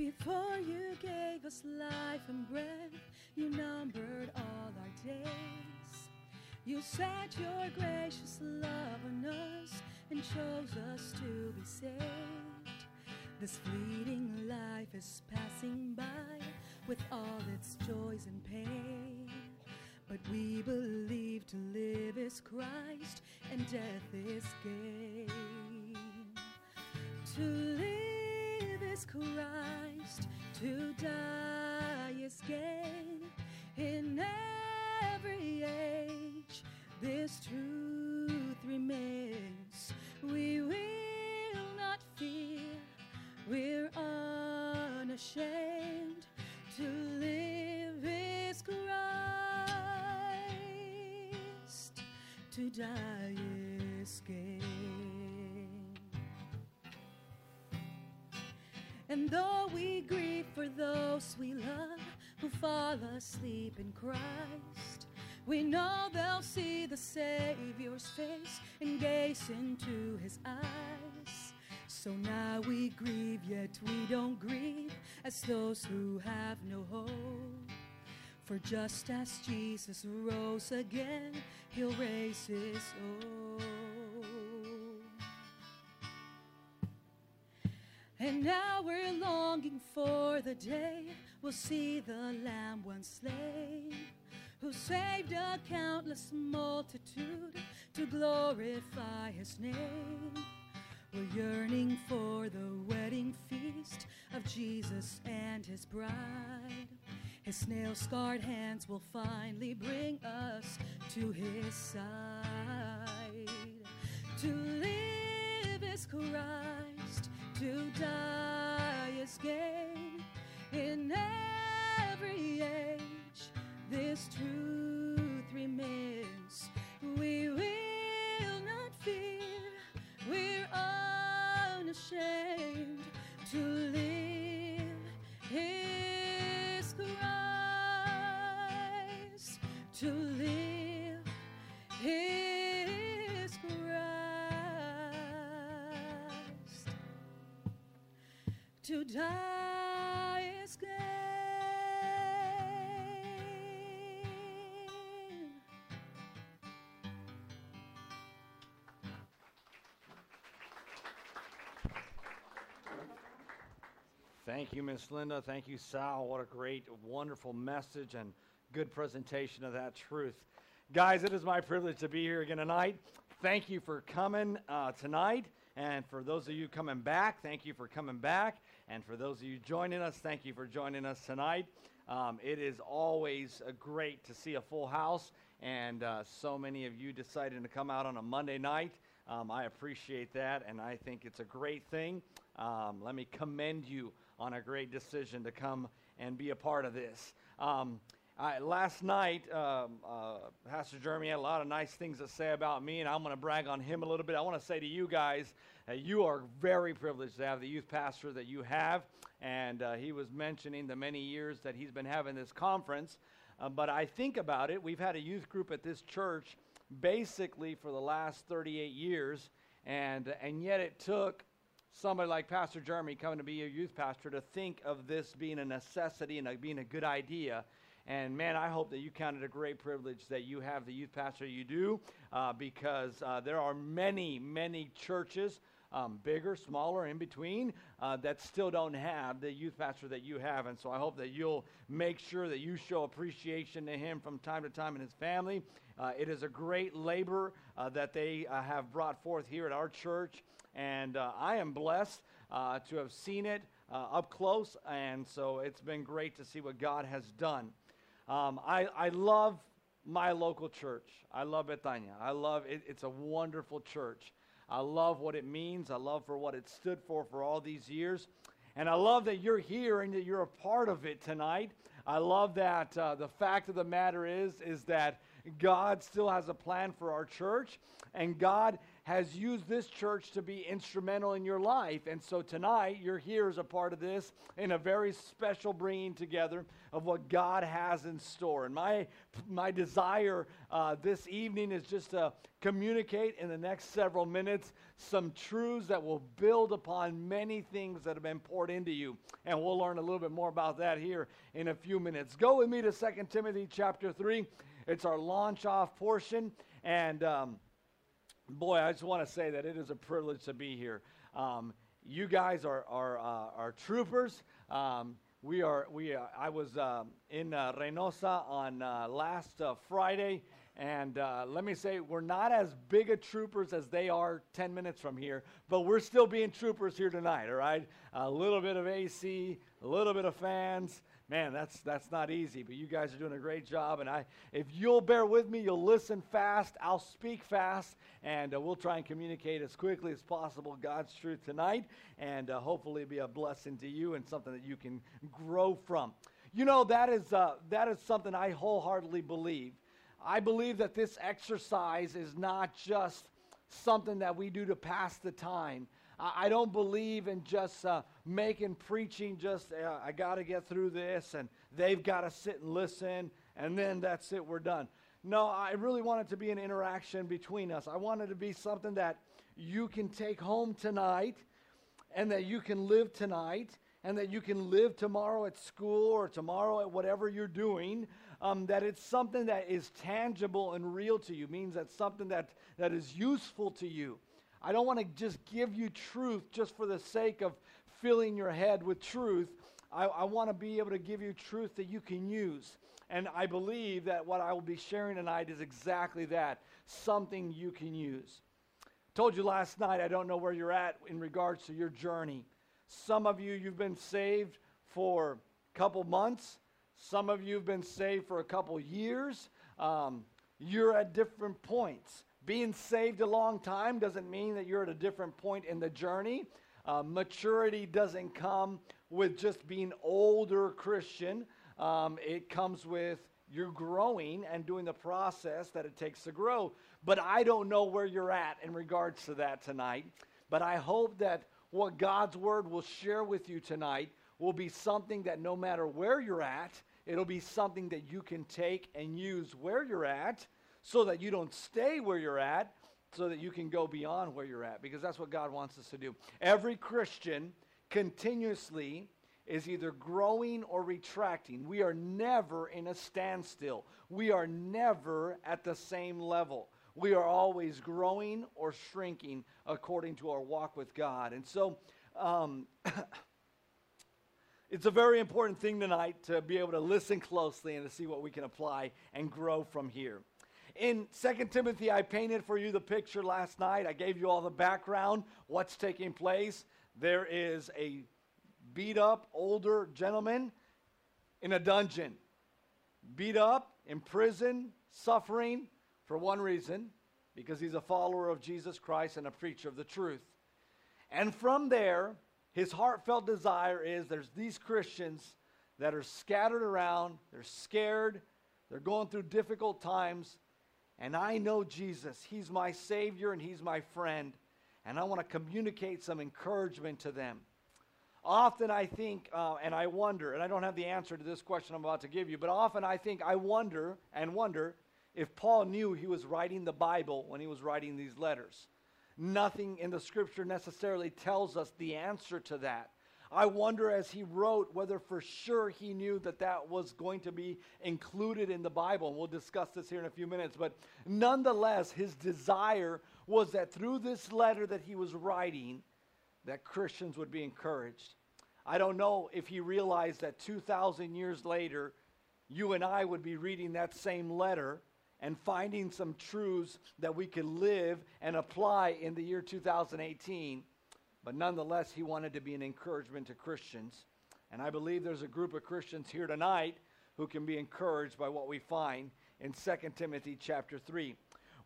Before you gave us life and breath, you numbered all our days. You set your gracious love on us and chose us to be saved. This fleeting life is passing by with all its joys and pain. But we believe to live is Christ and death is gain. To live is Christ, to die is gain. In every age, this truth remains. We will not fear, we're unashamed. To live is Christ, to die is gain. And though we grieve for those we love who fall asleep in Christ, we know they'll see the Savior's face and gaze into his eyes. So now we grieve, yet we don't grieve as those who have no hope. For just as Jesus rose again, he'll raise his own. And now we're longing for the day we'll see the Lamb once slain, who saved a countless multitude to glorify his name. We're yearning for the wedding feast of Jesus and his bride. His nail scarred hands will finally bring us to his side. To live is Christ, to die is gain. In every age, this truth remains. We will not fear, we're unashamed to live His Christ, to to die is. Thank you, Miss Linda. Thank you, Sal. What a great, wonderful message and good presentation of that truth. Guys, it is my privilege to be here again tonight. Thank you for coming uh, tonight. And for those of you coming back, thank you for coming back. And for those of you joining us, thank you for joining us tonight. Um, it is always uh, great to see a full house, and uh, so many of you deciding to come out on a Monday night. Um, I appreciate that, and I think it's a great thing. Um, let me commend you on a great decision to come and be a part of this. I, last night, um, uh, Pastor Jeremy had a lot of nice things to say about me, and I'm going to brag on him a little bit. I want to say to you guys, uh, you are very privileged to have the youth pastor that you have, and uh, he was mentioning the many years that he's been having this conference. Uh, but I think about it, we've had a youth group at this church basically for the last 38 years, and, and yet it took somebody like Pastor Jeremy coming to be a youth pastor to think of this being a necessity and a, being a good idea. And man, I hope that you count it a great privilege that you have the youth pastor you do, uh, because uh, there are many, many churches, um, bigger, smaller, in between, uh, that still don't have the youth pastor that you have. And so I hope that you'll make sure that you show appreciation to him from time to time and his family. Uh, it is a great labor uh, that they uh, have brought forth here at our church. And uh, I am blessed uh, to have seen it up close. And so it's been great to see what God has done. Um, I, I love my local church. I love Betania. I love it. It's a wonderful church. I love what it means. I love for what it stood for for all these years. And I love that you're here and that you're a part of it tonight. I love that uh, the fact of the matter is is that God still has a plan for our church and God has used this church to be instrumental in your life. And so tonight, you're here as a part of this in a very special bringing together of what God has in store. And my, my desire uh, this evening is just to communicate in the next several minutes some truths that will build upon many things that have been poured into you. And we'll learn a little bit more about that here in a few minutes. Go with me to 2 Timothy chapter 3. It's our launch off portion. And um, boy, I just want to say that it is a privilege to be here. Um, you guys are, are, uh, are troopers. Um, we are, we, uh, I was um, in uh, Reynosa on uh, last uh, Friday and let me say, we're not as big a troopers as they are 10 minutes from here, but we're still being troopers here tonight, all right? A little bit of AC, a little bit of fans. Man, that's, that's not easy, but you guys are doing a great job. And I, if you'll bear with me, you'll listen fast, I'll speak fast, and uh, we'll try and communicate as quickly as possible God's truth tonight, and uh, hopefully be a blessing to you and something that you can grow from. You know, that is, uh, that is something I wholeheartedly believe I believe that this exercise is not just something that we do to pass the time. I, don't believe in just uh, making preaching just, uh, I got to get through this and they've got to sit and listen and then that's it, we're done. No, I really want it to be an interaction between us. I want it to be something that you can take home tonight and that you can live tonight and that you can live tomorrow at school or tomorrow at whatever you're doing um, that it's something that is tangible and real to you, means that something that, that is useful to you. I don't want to just give you truth just for the sake of filling your head with truth. I, I want to be able to give you truth that you can use. And I believe that what I will be sharing tonight is exactly that something you can use. Told you last night, I don't know where you're at in regards to your journey. Some of you, you've been saved for a couple months. Some of you have been saved for a couple years. Um, you're at different points. Being saved a long time doesn't mean that you're at a different point in the journey. Uh, maturity doesn't come with just being older Christian. Um, it comes with you're growing and doing the process that it takes to grow. But I don't know where you're at in regards to that tonight. But I hope that what God's word will share with you tonight will be something that no matter where you're at, It'll be something that you can take and use where you're at so that you don't stay where you're at, so that you can go beyond where you're at, because that's what God wants us to do. Every Christian continuously is either growing or retracting. We are never in a standstill, we are never at the same level. We are always growing or shrinking according to our walk with God. And so, um, It's a very important thing tonight to be able to listen closely and to see what we can apply and grow from here. In 2 Timothy, I painted for you the picture last night. I gave you all the background, what's taking place. There is a beat up older gentleman in a dungeon, beat up, in prison, suffering for one reason because he's a follower of Jesus Christ and a preacher of the truth. And from there, his heartfelt desire is there's these Christians that are scattered around, they're scared, they're going through difficult times, and I know Jesus. He's my Savior and He's my friend, and I want to communicate some encouragement to them. Often I think, uh, and I wonder, and I don't have the answer to this question I'm about to give you, but often I think, I wonder and wonder if Paul knew he was writing the Bible when he was writing these letters. Nothing in the scripture necessarily tells us the answer to that. I wonder as he wrote whether for sure he knew that that was going to be included in the Bible. And we'll discuss this here in a few minutes. But nonetheless, his desire was that through this letter that he was writing, that Christians would be encouraged. I don't know if he realized that 2,000 years later, you and I would be reading that same letter and finding some truths that we could live and apply in the year 2018. But nonetheless, he wanted to be an encouragement to Christians. And I believe there's a group of Christians here tonight who can be encouraged by what we find in 2 Timothy chapter 3.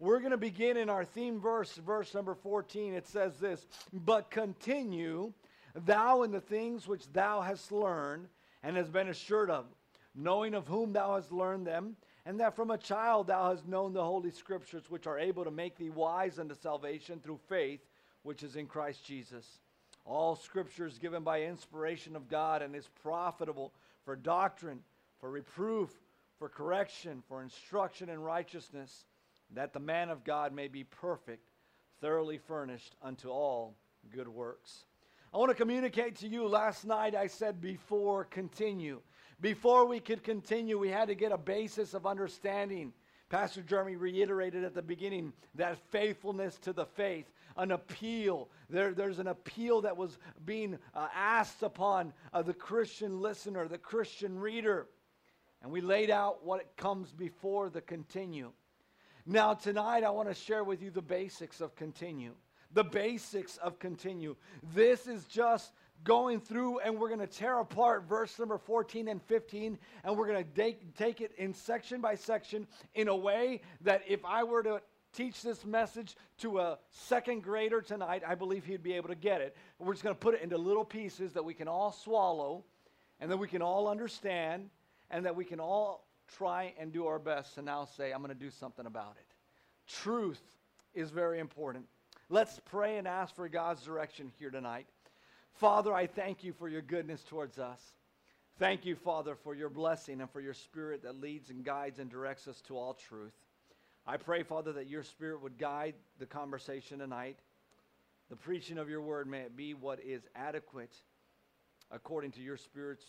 We're going to begin in our theme verse, verse number 14. It says this But continue thou in the things which thou hast learned and hast been assured of, knowing of whom thou hast learned them and that from a child thou hast known the holy scriptures, which are able to make thee wise unto salvation through faith, which is in Christ Jesus. All scripture is given by inspiration of God and is profitable for doctrine, for reproof, for correction, for instruction in righteousness, that the man of God may be perfect, thoroughly furnished unto all good works. I want to communicate to you. Last night I said before continue. Before we could continue, we had to get a basis of understanding. Pastor Jeremy reiterated at the beginning that faithfulness to the faith, an appeal. There, there's an appeal that was being uh, asked upon uh, the Christian listener, the Christian reader. And we laid out what comes before the continue. Now, tonight, I want to share with you the basics of continue. The basics of continue. This is just going through and we're going to tear apart verse number 14 and 15 and we're going to take, take it in section by section in a way that if I were to teach this message to a second grader tonight, I believe he'd be able to get it. We're just going to put it into little pieces that we can all swallow and that we can all understand and that we can all try and do our best to now say, I'm going to do something about it. Truth is very important. Let's pray and ask for God's direction here tonight. Father, I thank you for your goodness towards us. Thank you, Father, for your blessing and for your spirit that leads and guides and directs us to all truth. I pray, Father, that your spirit would guide the conversation tonight. The preaching of your word may it be what is adequate according to your spirit's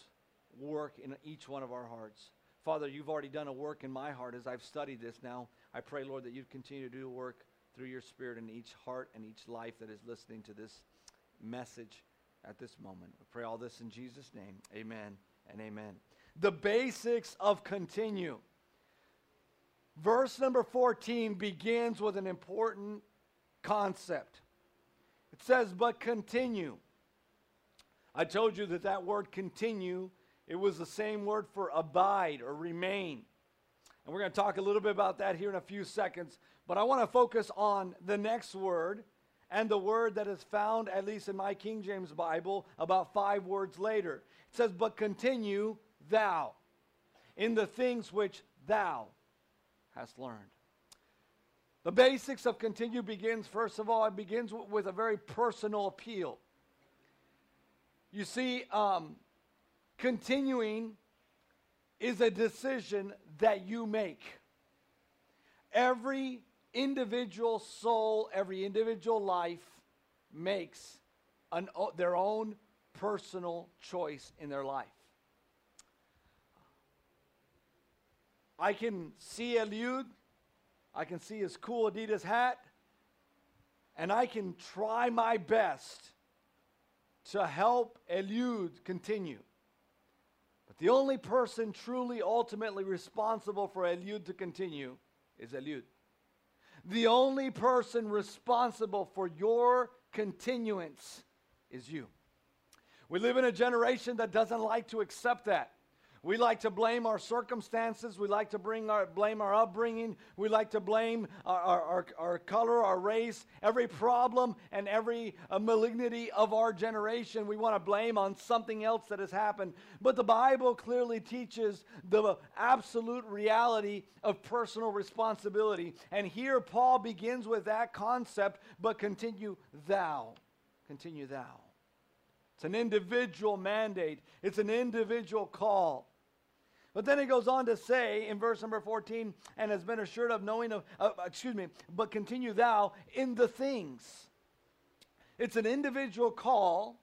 work in each one of our hearts. Father, you've already done a work in my heart as I've studied this now. I pray, Lord, that you'd continue to do work through your spirit in each heart and each life that is listening to this message at this moment. I pray all this in Jesus' name. Amen and amen. The basics of continue. Verse number 14 begins with an important concept. It says, but continue. I told you that that word continue, it was the same word for abide or remain. And we're going to talk a little bit about that here in a few seconds. But I want to focus on the next word, and the word that is found, at least in my King James Bible, about five words later. It says, But continue thou in the things which thou hast learned. The basics of continue begins, first of all, it begins with a very personal appeal. You see, um, continuing is a decision that you make. Every individual soul, every individual life makes an, their own personal choice in their life. I can see Eliud, I can see his cool Adidas hat, and I can try my best to help Eliud continue. But the only person truly, ultimately responsible for Eliud to continue is Eliud. The only person responsible for your continuance is you. We live in a generation that doesn't like to accept that. We like to blame our circumstances. We like to bring our, blame our upbringing. We like to blame our, our, our color, our race, every problem and every uh, malignity of our generation. We want to blame on something else that has happened. But the Bible clearly teaches the absolute reality of personal responsibility. And here Paul begins with that concept, but continue thou. Continue thou. It's an individual mandate, it's an individual call. But then he goes on to say in verse number 14, and has been assured of knowing of, uh, excuse me, but continue thou in the things. It's an individual call,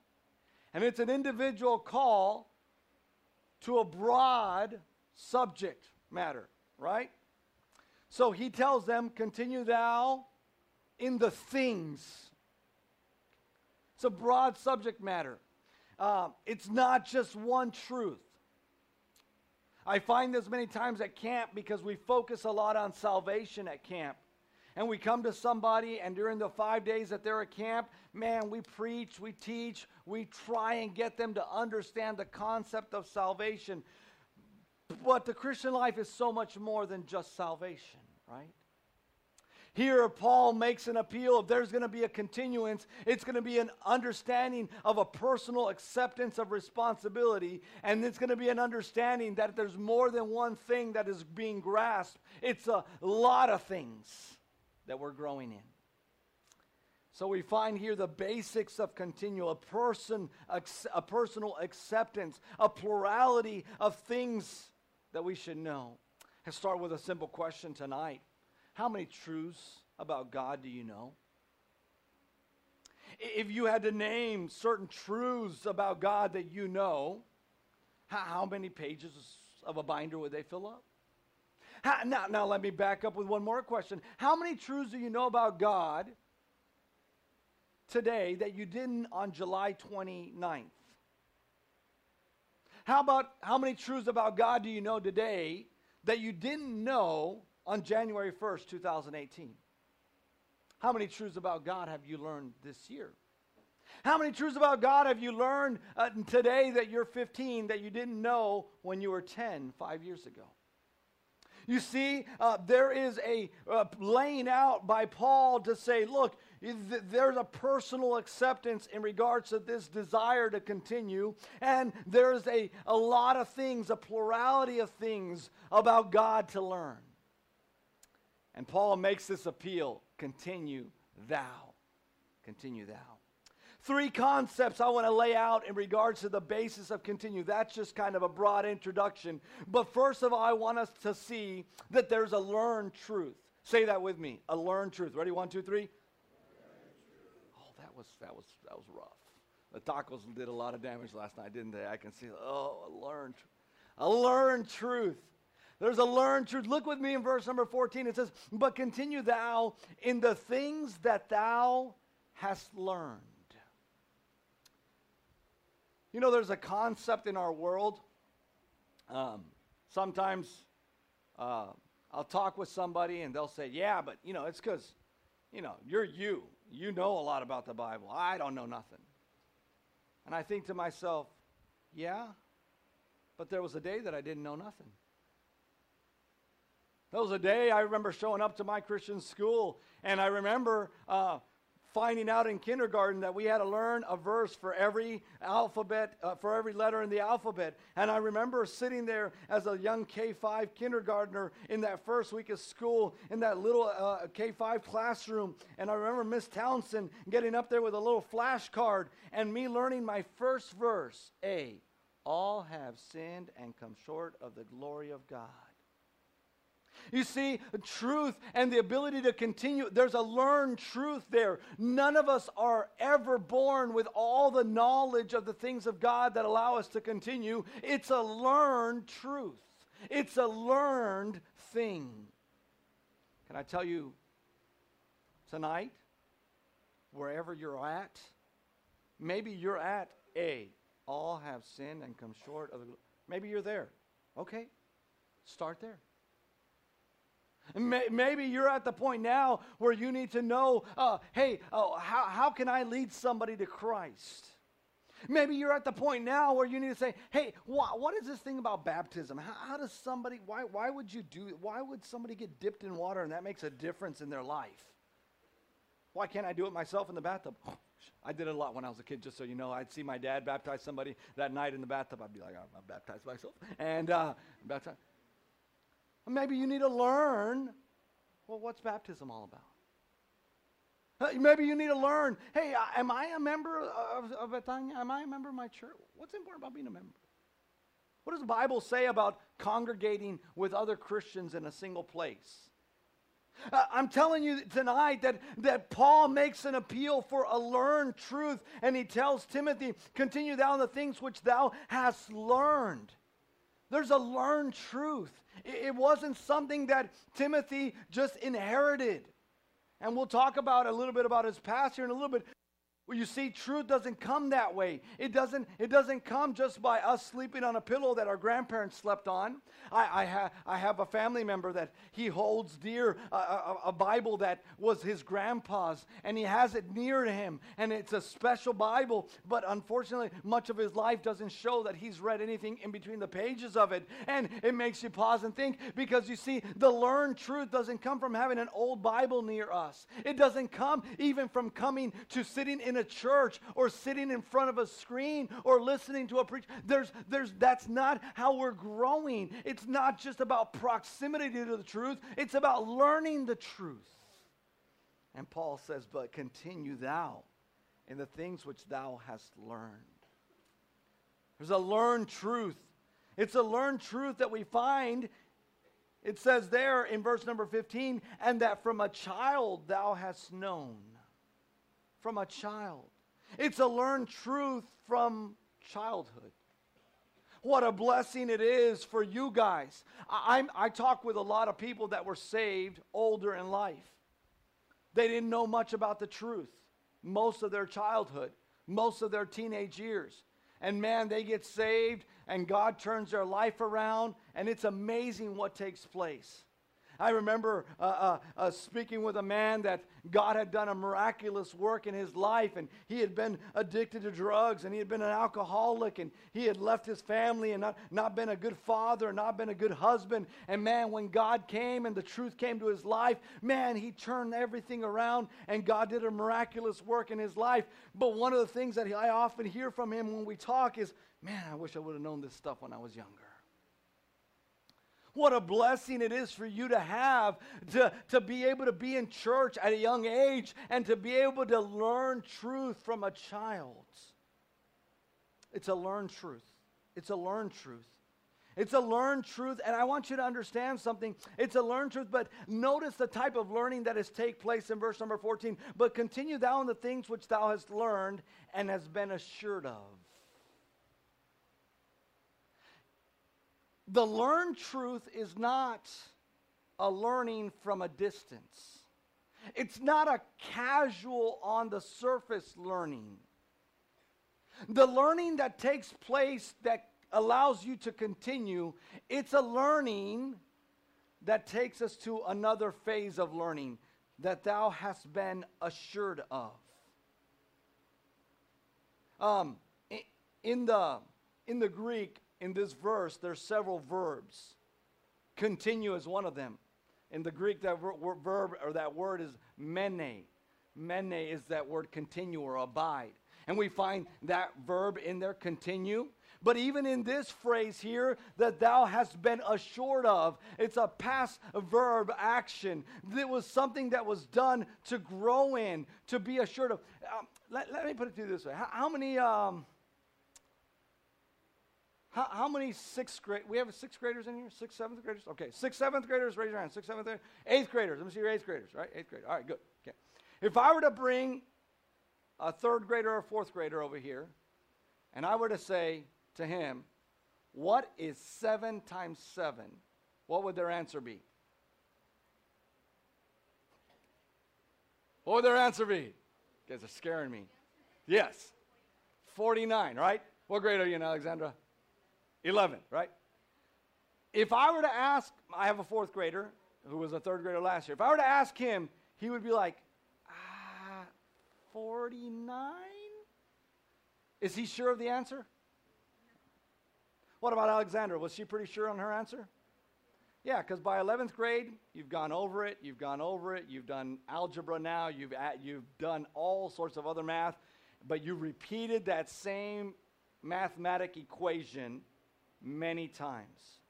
and it's an individual call to a broad subject matter, right? So he tells them, continue thou in the things. It's a broad subject matter. Uh, it's not just one truth. I find this many times at camp because we focus a lot on salvation at camp. And we come to somebody, and during the five days that they're at camp, man, we preach, we teach, we try and get them to understand the concept of salvation. But the Christian life is so much more than just salvation, right? Here, Paul makes an appeal if there's going to be a continuance, it's going to be an understanding of a personal acceptance of responsibility, and it's going to be an understanding that there's more than one thing that is being grasped. It's a lot of things that we're growing in. So we find here the basics of continual, a person, a personal acceptance, a plurality of things that we should know. Let's start with a simple question tonight. How many truths about God do you know? If you had to name certain truths about God that you know, how, many pages of a binder would they fill up? How, now, now, let me back up with one more question. How many truths do you know about God today that you didn't on July 29th? How about how many truths about God do you know today that you didn't know on January 1st, 2018? How many truths about God have you learned this year? How many truths about God have you learned uh, today that you're 15 that you didn't know when you were 10 five years ago? You see, uh, there is a uh, laying out by Paul to say, look, there's a personal acceptance in regards to this desire to continue, and there's a, a lot of things, a plurality of things about God to learn. And Paul makes this appeal continue thou. Continue thou. Three concepts I want to lay out in regards to the basis of continue. That's just kind of a broad introduction. But first of all, I want us to see that there's a learned truth. Say that with me a learned truth. Ready? One, two, three. Oh, that was, that was, that was rough. The tacos did a lot of damage last night, didn't they? I can see, oh, a learned, a learned truth. There's a learned truth. Look with me in verse number 14. It says, But continue thou in the things that thou hast learned. You know, there's a concept in our world. Um, sometimes uh, I'll talk with somebody and they'll say, Yeah, but, you know, it's because, you know, you're you. You know a lot about the Bible. I don't know nothing. And I think to myself, Yeah, but there was a day that I didn't know nothing. There was a day I remember showing up to my Christian school, and I remember uh, finding out in kindergarten that we had to learn a verse for every alphabet, uh, for every letter in the alphabet. And I remember sitting there as a young K 5 kindergartner in that first week of school in that little uh, K 5 classroom. And I remember Miss Townsend getting up there with a little flashcard and me learning my first verse A. All have sinned and come short of the glory of God. You see, truth and the ability to continue, there's a learned truth there. None of us are ever born with all the knowledge of the things of God that allow us to continue. It's a learned truth, it's a learned thing. Can I tell you tonight, wherever you're at, maybe you're at A, all have sinned and come short of the. Maybe you're there. Okay, start there. Maybe you're at the point now where you need to know uh, hey, uh, how, how can I lead somebody to Christ? Maybe you're at the point now where you need to say, hey, wh- what is this thing about baptism? How, how, does somebody, why, why would you do, why would somebody get dipped in water and that makes a difference in their life? Why can't I do it myself in the bathtub? I did it a lot when I was a kid, just so you know. I'd see my dad baptize somebody that night in the bathtub. I'd be like, I'm baptized myself. And uh, baptize. Maybe you need to learn well, what's baptism all about? Maybe you need to learn hey, am I a member of, of Betania? Am I a member of my church? What's important about being a member? What does the Bible say about congregating with other Christians in a single place? Uh, I'm telling you tonight that, that Paul makes an appeal for a learned truth, and he tells Timothy, Continue thou in the things which thou hast learned. There's a learned truth. It wasn't something that Timothy just inherited. And we'll talk about a little bit about his past here in a little bit. Well, you see, truth doesn't come that way. It doesn't, it doesn't come just by us sleeping on a pillow that our grandparents slept on. I, I, ha, I have a family member that he holds dear, a, a, a Bible that was his grandpa's, and he has it near to him. And it's a special Bible, but unfortunately, much of his life doesn't show that he's read anything in between the pages of it. And it makes you pause and think because you see, the learned truth doesn't come from having an old Bible near us, it doesn't come even from coming to sitting in a a church or sitting in front of a screen or listening to a preach. There's, there's, that's not how we're growing. It's not just about proximity to the truth, it's about learning the truth. And Paul says, But continue thou in the things which thou hast learned. There's a learned truth. It's a learned truth that we find. It says there in verse number 15, and that from a child thou hast known from a child. It's a learned truth from childhood. What a blessing it is for you guys. I, I, talk with a lot of people that were saved older in life. They didn't know much about the truth most of their childhood, most of their teenage years. And man, they get saved and God turns their life around, and it's amazing what takes place. I remember uh, uh, uh, speaking with a man that God had done a miraculous work in his life, and he had been addicted to drugs, and he had been an alcoholic, and he had left his family and not, not been a good father, and not been a good husband. And man, when God came and the truth came to his life, man, he turned everything around, and God did a miraculous work in his life. But one of the things that I often hear from him when we talk is, man, I wish I would have known this stuff when I was younger. What a blessing it is for you to have to, to be able to be in church at a young age and to be able to learn truth from a child. It's a learned truth. It's a learned truth. It's a learned truth, and I want you to understand something. It's a learned truth, but notice the type of learning that has take place in verse number 14. But continue thou in the things which thou hast learned and has been assured of. The learned truth is not a learning from a distance. It's not a casual on the surface learning. The learning that takes place that allows you to continue, it's a learning that takes us to another phase of learning that thou hast been assured of. Um, in, the, in the Greek, in this verse, there's several verbs. Continue is one of them. In the Greek, that ver- verb or that word is mene. Mene is that word continue or abide. And we find that verb in there, continue. But even in this phrase here, that thou hast been assured of, it's a past verb action. It was something that was done to grow in, to be assured of. Um, let, let, me put it to you this way. How, how many, um, how, how many sixth grade? We have sixth graders in here? Sixth, seventh graders? Okay, sixth, seventh graders, raise your hand. Sixth, seventh, eighth graders. Let me see your eighth graders, right? Eighth grade. All right, good. Okay. If I were to bring a third grader or fourth grader over here, and I were to say to him, What is seven times seven? What would their answer be? What would their answer be? You guys are scaring me. Yes. 49, right? What grade are you in, Alexandra? 11, right? If I were to ask, I have a fourth grader who was a third grader last year. If I were to ask him, he would be like, ah, 49? Is he sure of the answer? What about Alexandra? Was she pretty sure on her answer? Yeah, because by 11th grade, you've gone over it, you've gone over it, you've done algebra now, you've, at, you've done all sorts of other math, but you repeated that same mathematic equation many times.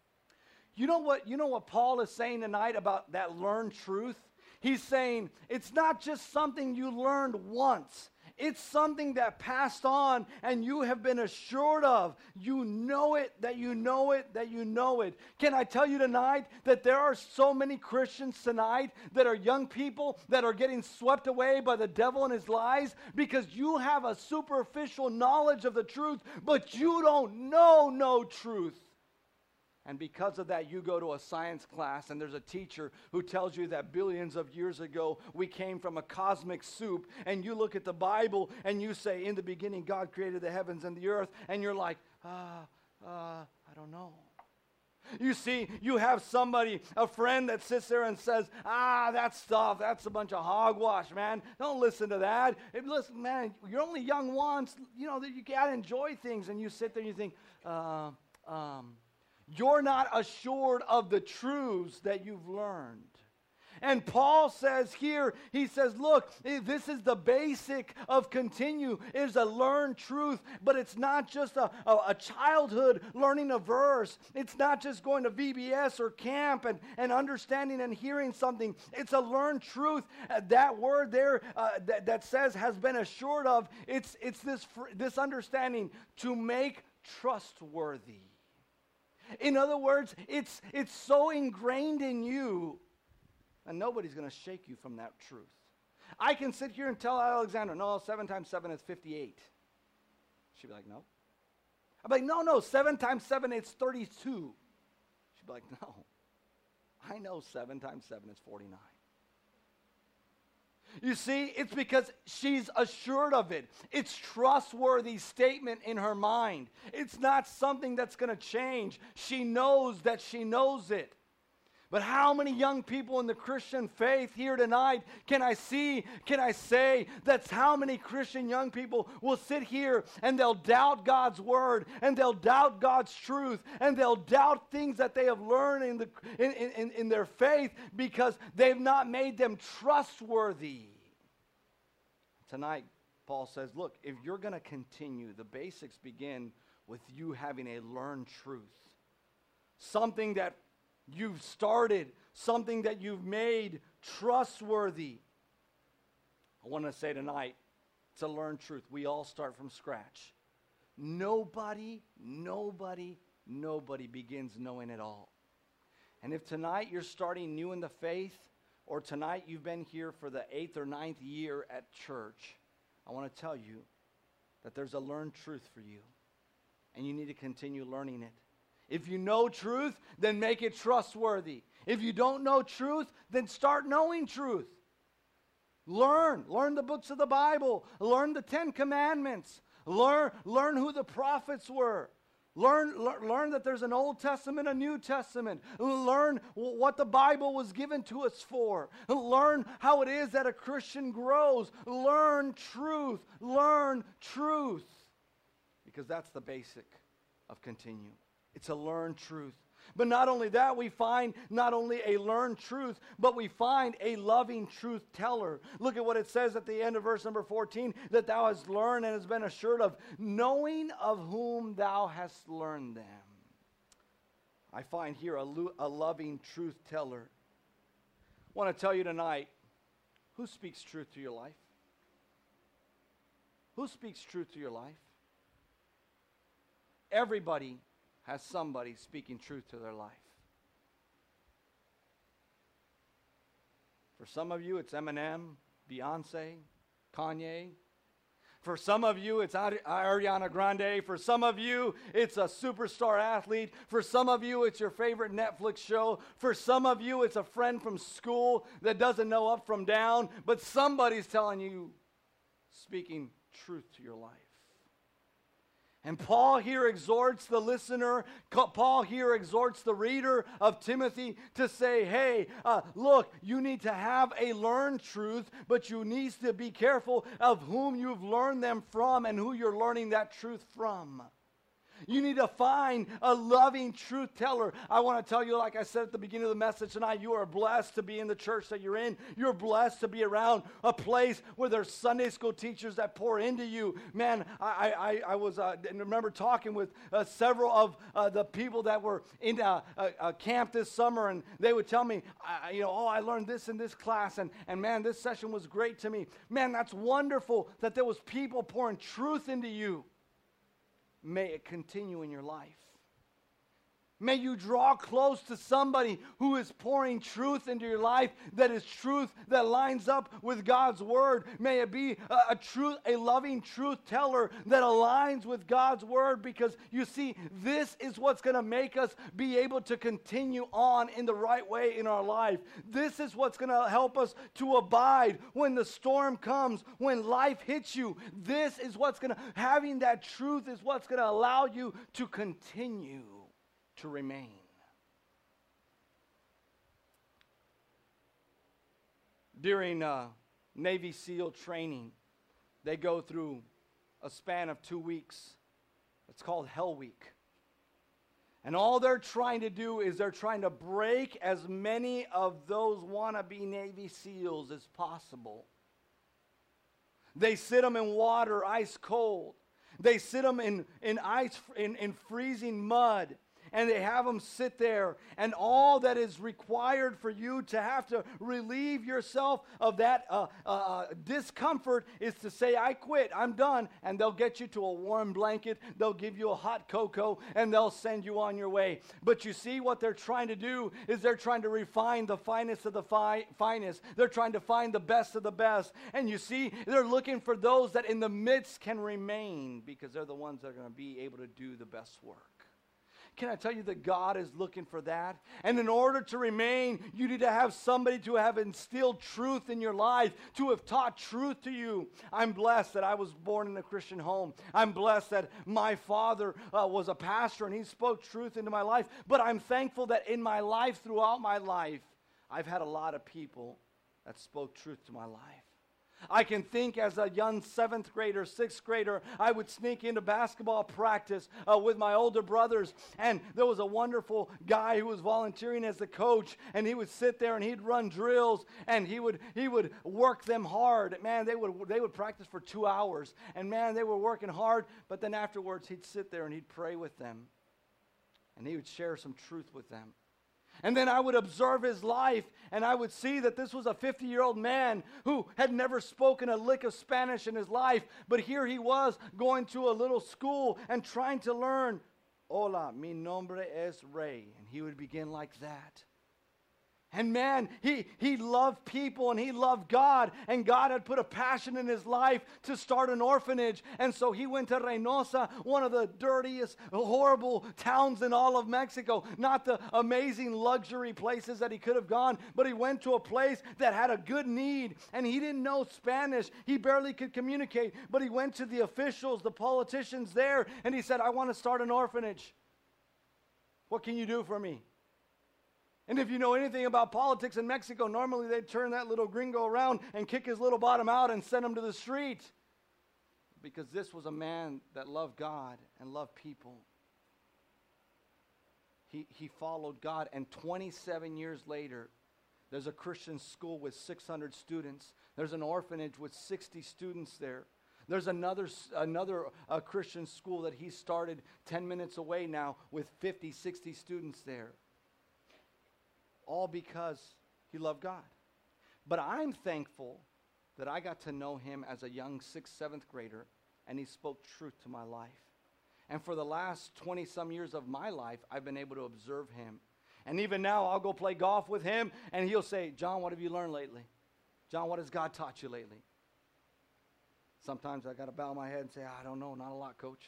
You know what, you know what Paul is saying tonight about that learned truth? He's saying it's not just something you learned once. It's something that passed on and you have been assured of. You know it, that you know it, that you know it. Can I tell you tonight that there are so many Christians tonight that are young people that are getting swept away by the devil and his lies because you have a superficial knowledge of the truth, but you don't know no truth. And because of that, you go to a science class, and there's a teacher who tells you that billions of years ago we came from a cosmic soup. And you look at the Bible and you say, In the beginning, God created the heavens and the earth. And you're like, Ah, uh, uh, I don't know. You see, you have somebody, a friend that sits there and says, ah, that stuff, that's a bunch of hogwash, man. Don't listen to that. And listen, man, you're only young once. You know, you got to enjoy things. And you sit there and you think, uh, um, you're not assured of the truths that you've learned. And Paul says here, he says, look, eh, this is the basic of continue, is a learned truth, but it's not just a, a, a, childhood learning a verse. It's not just going to VBS or camp and, and understanding and hearing something. It's a learned truth. Uh, that word there uh, that, that says has been assured of, it's, it's this, this understanding to make trustworthy. In other words, it's, it's so ingrained in you, and nobody's going to shake you from that truth. I can sit here and tell Alexandra, no, 7 times 7 is 58. She'd be like, no. I'm like, no, no, 7 times 7 is 32. She'd be like, no. I know 7 times 7 is 49. You see, it's because she's assured of it. It's trustworthy statement in her mind. It's not something that's going to change. She knows that she knows it. But how many young people in the Christian faith here tonight can I see, can I say that's how many Christian young people will sit here and they'll doubt God's word and they'll doubt God's truth and they'll doubt things that they have learned in, the, in, in, in their faith because they've not made them trustworthy. Tonight, Paul says, look, if you're going to continue, the basics begin with you having a learned truth. Something that you've started, something that you've made trustworthy. I want to say tonight, to learn truth. We all start from scratch. Nobody, nobody, nobody begins knowing it all. And if tonight you're starting new in the faith, or tonight you've been here for the eighth or ninth year at church, I want to tell you that there's a learned truth for you, and you need to continue learning it. If you know truth, then make it trustworthy. If you don't know truth, then start knowing truth. Learn. Learn the books of the Bible. Learn the Ten Commandments. Learn, learn who the prophets were. Learn, learn, learn that there's an Old Testament, a New Testament. Learn what the Bible was given to us for. Learn how it is that a Christian grows. Learn truth. Learn truth. Because that's the basic of continue. It's a learned truth. But not only that, we find not only a learned truth, but we find a loving truth teller. Look at what it says at the end of verse number 14 that thou hast learned and has been assured of, knowing of whom thou hast learned them. I find here a, lo- a loving truth teller. I want to tell you tonight who speaks truth to your life? Who speaks truth to your life? Everybody has somebody speaking truth to their life. For some of you, it's Eminem, Beyonce, Kanye. For some of you, it's Ariana Grande. For some of you, it's a superstar athlete. For some of you, it's your favorite Netflix show. For some of you, it's a friend from school that doesn't know up from down, but somebody's telling you, speaking truth to your life. And Paul here exhorts the listener, Paul here exhorts the reader of Timothy to say, hey, uh, look, you need to have a learned truth, but you need to be careful of whom you've learned them from and who you're learning that truth from. You need to find a loving truth teller. I want to tell you, like I said at the beginning of the message tonight, you are blessed to be in the church that you're in. You're blessed to be around a place where there's Sunday school teachers that pour into you. Man, I, I, I was, uh, remember talking with uh, several of uh, the people that were in a, a, a, camp this summer, and they would tell me, you know, oh, I learned this in this class, and, and man, this session was great to me. Man, that's wonderful that there was people pouring truth into you. May it continue in your life. May you draw close to somebody who is pouring truth into your life that is truth that lines up with God's word. May it be a, a truth, a loving truth teller that aligns with God's word because you see, this is what's going to make us be able to continue on in the right way in our life. This is what's going to help us to abide when the storm comes, when life hits you. This is what's going to, having that truth is what's going to allow you to continue to remain. During uh, Navy SEAL training, they go through a span of two weeks. It's called Hell Week. And all they're trying to do is they're trying to break as many of those wannabe Navy SEALs as possible. They sit them in water ice cold. They sit them in, in ice, in, in freezing mud and they have them sit there. And all that is required for you to have to relieve yourself of that uh, uh, uh, discomfort is to say, I quit, I'm done. And they'll get you to a warm blanket, they'll give you a hot cocoa, and they'll send you on your way. But you see, what they're trying to do is they're trying to refine the finest of the fi- finest. They're trying to find the best of the best. And you see, they're looking for those that in the midst can remain because they're the ones that are going to be able to do the best work. Can I tell you that God is looking for that? And in order to remain, you need to have somebody to have instilled truth in your life, to have taught truth to you. I'm blessed that I was born in a Christian home. I'm blessed that my father uh, was a pastor and he spoke truth into my life. But I'm thankful that in my life, throughout my life, I've had a lot of people that spoke truth to my life. I can think as a young seventh grader, sixth grader, I would sneak into basketball practice uh, with my older brothers. And there was a wonderful guy who was volunteering as the coach, and he would sit there and he'd run drills and he would, he would work them hard. Man, they would, they would practice for two hours. And man, they were working hard, but then afterwards he'd sit there and he'd pray with them. And he would share some truth with them. And then I would observe his life and I would see that this was a 50 year old man who had never spoken a lick of Spanish in his life. But here he was going to a little school and trying to learn, Hola, mi nombre es Rey. And he would begin like that. And man, he, he loved people and he loved God. And God had put a passion in his life to start an orphanage. And so he went to Reynosa, one of the dirtiest, horrible towns in all of Mexico. Not the amazing luxury places that he could have gone, but he went to a place that had a good need. And he didn't know Spanish. He barely could communicate. But he went to the officials, the politicians there, and he said, I want to start an orphanage. What can you do for me? And if you know anything about politics in Mexico, normally they'd turn that little gringo around and kick his little bottom out and send him to the street. Because this was a man that loved God and loved people. He, he followed God, and 27 years later, there's a Christian school with 600 students. There's an orphanage with 60 students there. There's another, another uh, Christian school that he started 10 minutes away now with 50, 60 students there all because he loved God. But I'm thankful that I got to know him as a young sixth, seventh grader, and he spoke truth to my life. And for the last 20 some years of my life, I've been able to observe him. And even now, I'll go play golf with him, and he'll say, John, what have you learned lately? John, what has God taught you lately? Sometimes I got to bow my head and say, I don't know, not a lot, coach.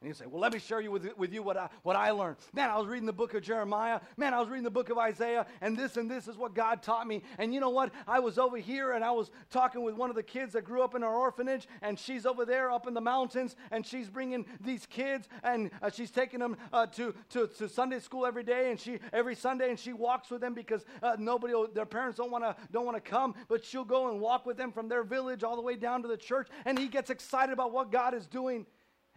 And you say, well, let me share you with, with you what I, what I learned. Man, I was reading the book of Jeremiah. Man, I was reading the book of Isaiah, and this and this is what God taught me. And you know what? I was over here, and I was talking with one of the kids that grew up in our orphanage, and she's over there up in the mountains, and she's bringing these kids, and uh, she's taking them uh, to, to, to Sunday school every day, and she every Sunday, and she walks with them because uh, nobody, their parents don't want to don't want to come, but she'll go and walk with them from their village all the way down to the church, and he gets excited about what God is doing.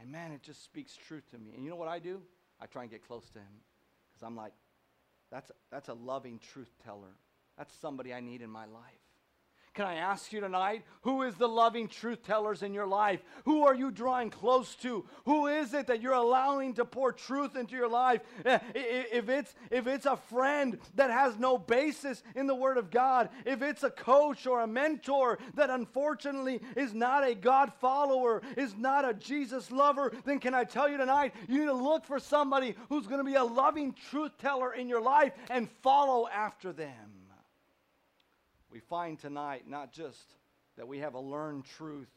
And man, it just speaks truth to me. And you know what I do? I try and get close to him because I'm like, that's, that's a loving truth teller. That's somebody I need in my life. Can I ask you tonight, who is the loving truth tellers in your life? Who are you drawing close to? Who is it that you're allowing to pour truth into your life? Eh, if it's, if it's a friend that has no basis in the Word of God, if it's a coach or a mentor that unfortunately is not a God follower, is not a Jesus lover, then can I tell you tonight, you need to look for somebody who's going to be a loving truth teller in your life and follow after them we find tonight not just that we have a learned truth,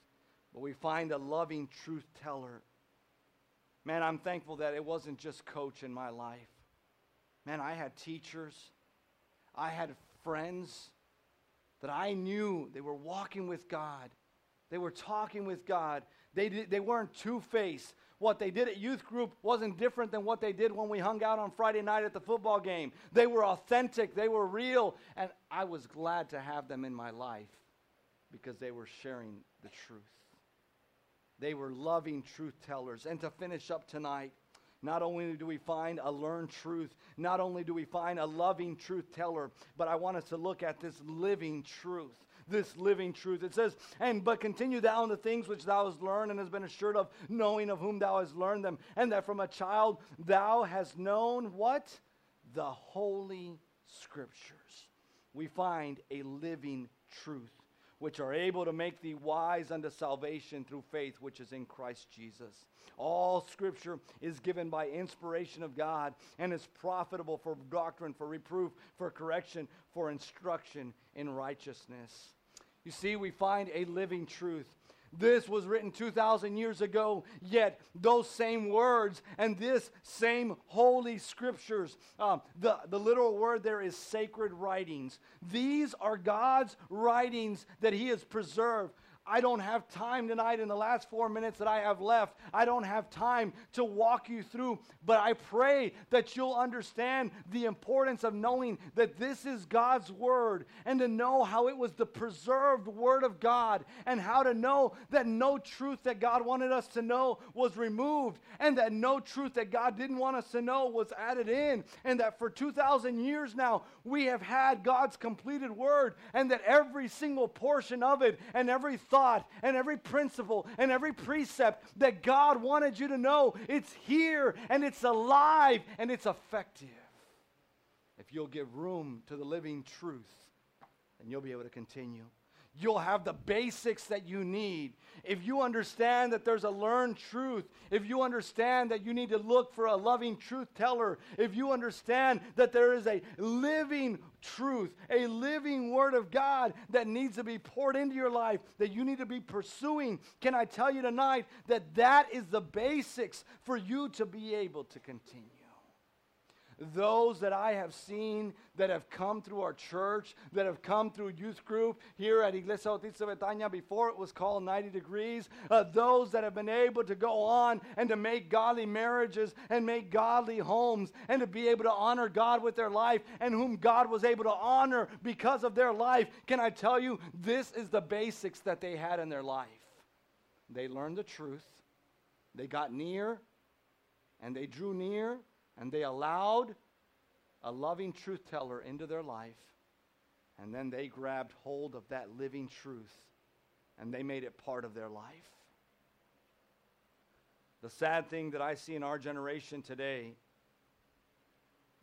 but we find a loving truth teller. Man, I'm thankful that it wasn't just coach in my life. Man, I had teachers, I had friends that I knew they were walking with God. They were talking with God. They, they weren't two faced. What they did at youth group wasn't different than what they did when we hung out on Friday night at the football game. They were authentic, they were real, and I was glad to have them in my life because they were sharing the truth. They were loving truth tellers. And to finish up tonight, not only do we find a learned truth, not only do we find a loving truth teller, but I want us to look at this living truth this living truth. It says, and but continue thou in the things which thou hast learned and hast been assured of, knowing of whom thou hast learned them, and that from a child thou hast known what? The holy scriptures. We find a living truth which are able to make thee wise unto salvation through faith which is in Christ Jesus. All scripture is given by inspiration of God and is profitable for doctrine, for reproof, for correction, for instruction in righteousness. You see, we find a living truth. This was written 2,000 years ago, yet those same words and this same holy scriptures, um, the, the literal word there is sacred writings. These are God's writings that He has preserved. I don't have time tonight in the last four minutes that I have left. I don't have time to walk you through, but I pray that you'll understand the importance of knowing that this is God's Word and to know how it was the preserved Word of God and how to know that no truth that God wanted us to know was removed and that no truth that God didn't want us to know was added in and that for 2,000 years now we have had God's completed Word and that every single portion of it and every thought and every principle and every precept that God wanted you to know. It's here and it's alive and it's effective. If you'll give room to the living truth, then you'll be able to continue you'll have the basics that you need. If you understand that there's a learned truth, if you understand that you need to look for a loving truth teller, if you understand that there is a living truth, a living word of God that needs to be poured into your life, that you need to be pursuing, can I tell you tonight that that is the basics for you to be able to continue? Those that I have seen that have come through our church, that have come through youth group here at Iglesia Bautista Betania before it was called 90 Degrees, uh, those that have been able to go on and to make godly marriages and make godly homes and to be able to honor God with their life and whom God was able to honor because of their life. Can I tell you, this is the basics that they had in their life. They learned the truth, they got near, and they drew near and they allowed a loving truth teller into their life. And then they grabbed hold of that living truth and they made it part of their life. The sad thing that I see in our generation today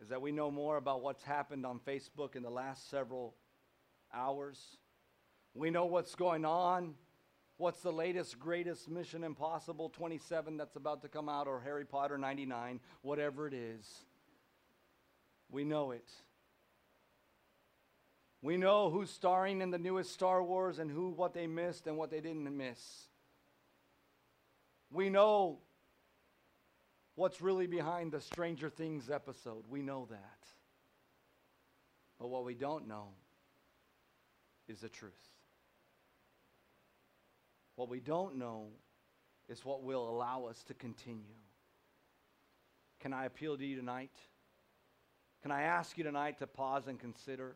is that we know more about what's happened on Facebook in the last several hours. We know what's going on What's the latest, greatest Mission Impossible 27 that's about to come out, or Harry Potter 99, whatever it is? We know it. We know who's starring in the newest Star Wars and who what they missed and what they didn't miss. We know what's really behind the Stranger Things episode. We know that. But what we don't know is the truth. What we don't know is what will allow us to continue. Can I appeal to you tonight? Can I ask you tonight to pause and consider?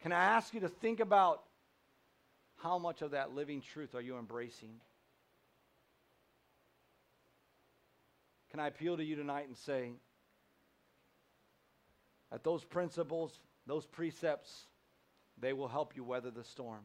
Can I ask you to think about how much of that living truth are you embracing? Can I appeal to you tonight and say that those principles, those precepts, they will help you weather the storm?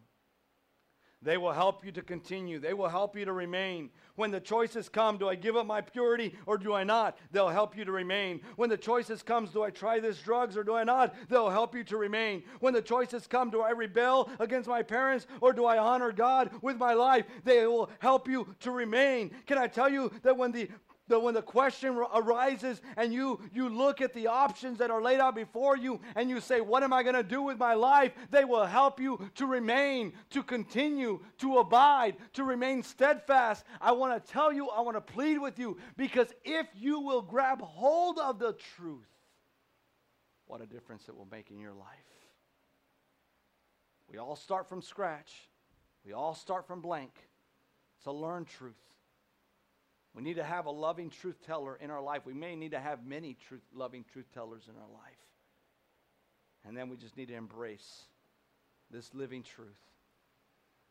They will help you to continue. They will help you to remain. When the choices come, do I give up my purity or do I not? They'll help you to remain. When the choices comes, do I try this drugs or do I not? They'll help you to remain. When the choices come, do I rebel against my parents or do I honor God with my life? They will help you to remain. Can I tell you that when the that when the question arises and you, you look at the options that are laid out before you and you say, What am I going to do with my life? They will help you to remain, to continue, to abide, to remain steadfast. I want to tell you, I want to plead with you because if you will grab hold of the truth, what a difference it will make in your life. We all start from scratch, we all start from blank. So learn truth. We need to have a loving truth teller in our life. We may need to have many truth, loving truth tellers in our life. And then we just need to embrace this living truth.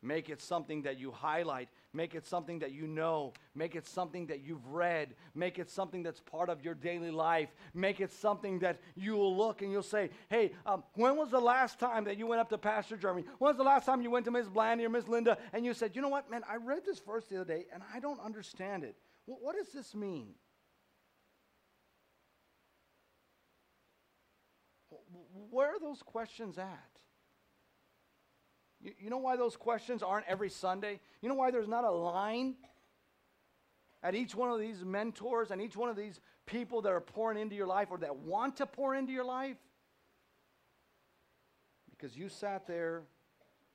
Make it something that you highlight. Make it something that you know. Make it something that you've read. Make it something that's part of your daily life. Make it something that you will look and you'll say, hey, um, when was the last time that you went up to Pastor Jeremy? When was the last time you went to Miss Blandy or Miss Linda and you said, you know what, man, I read this verse the other day and I don't understand it. What does this mean? Where are those questions at? You, you, know why those questions aren't every Sunday? You know why there's not a line at each one of these mentors and each one of these people that are pouring into your life or that want to pour into your life? Because you sat there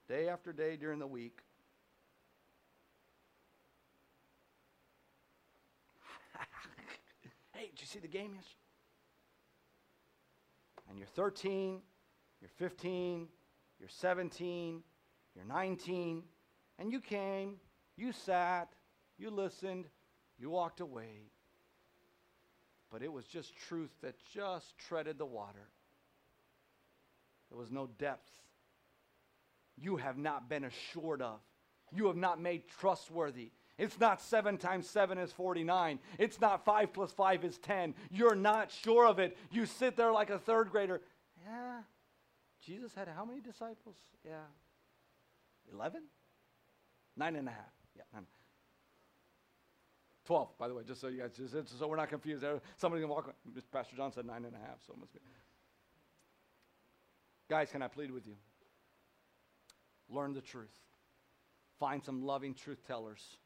day after day during the week Hey, did you see the game yesterday? And you're 13, you're 15, you're 17, you're 19, and you came, you sat, you listened, you walked away. But it was just truth that just treaded the water. There was no depth. You have not been assured of. You have not made trustworthy. It's not 7 times 7 is 49. It's not 5 plus 5 is 10. You're not sure of it. You sit there like a third grader. Yeah. Jesus had how many disciples? Yeah. 11? Nine and a half. Yeah. Nine. 12, by the way, just so you guys, just, so we're not confused. Somebody can walk. Pastor John said nine and a half, so it must be. Guys, can I plead with you? Learn the truth. Find some loving truth tellers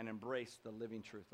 and embrace the living truth.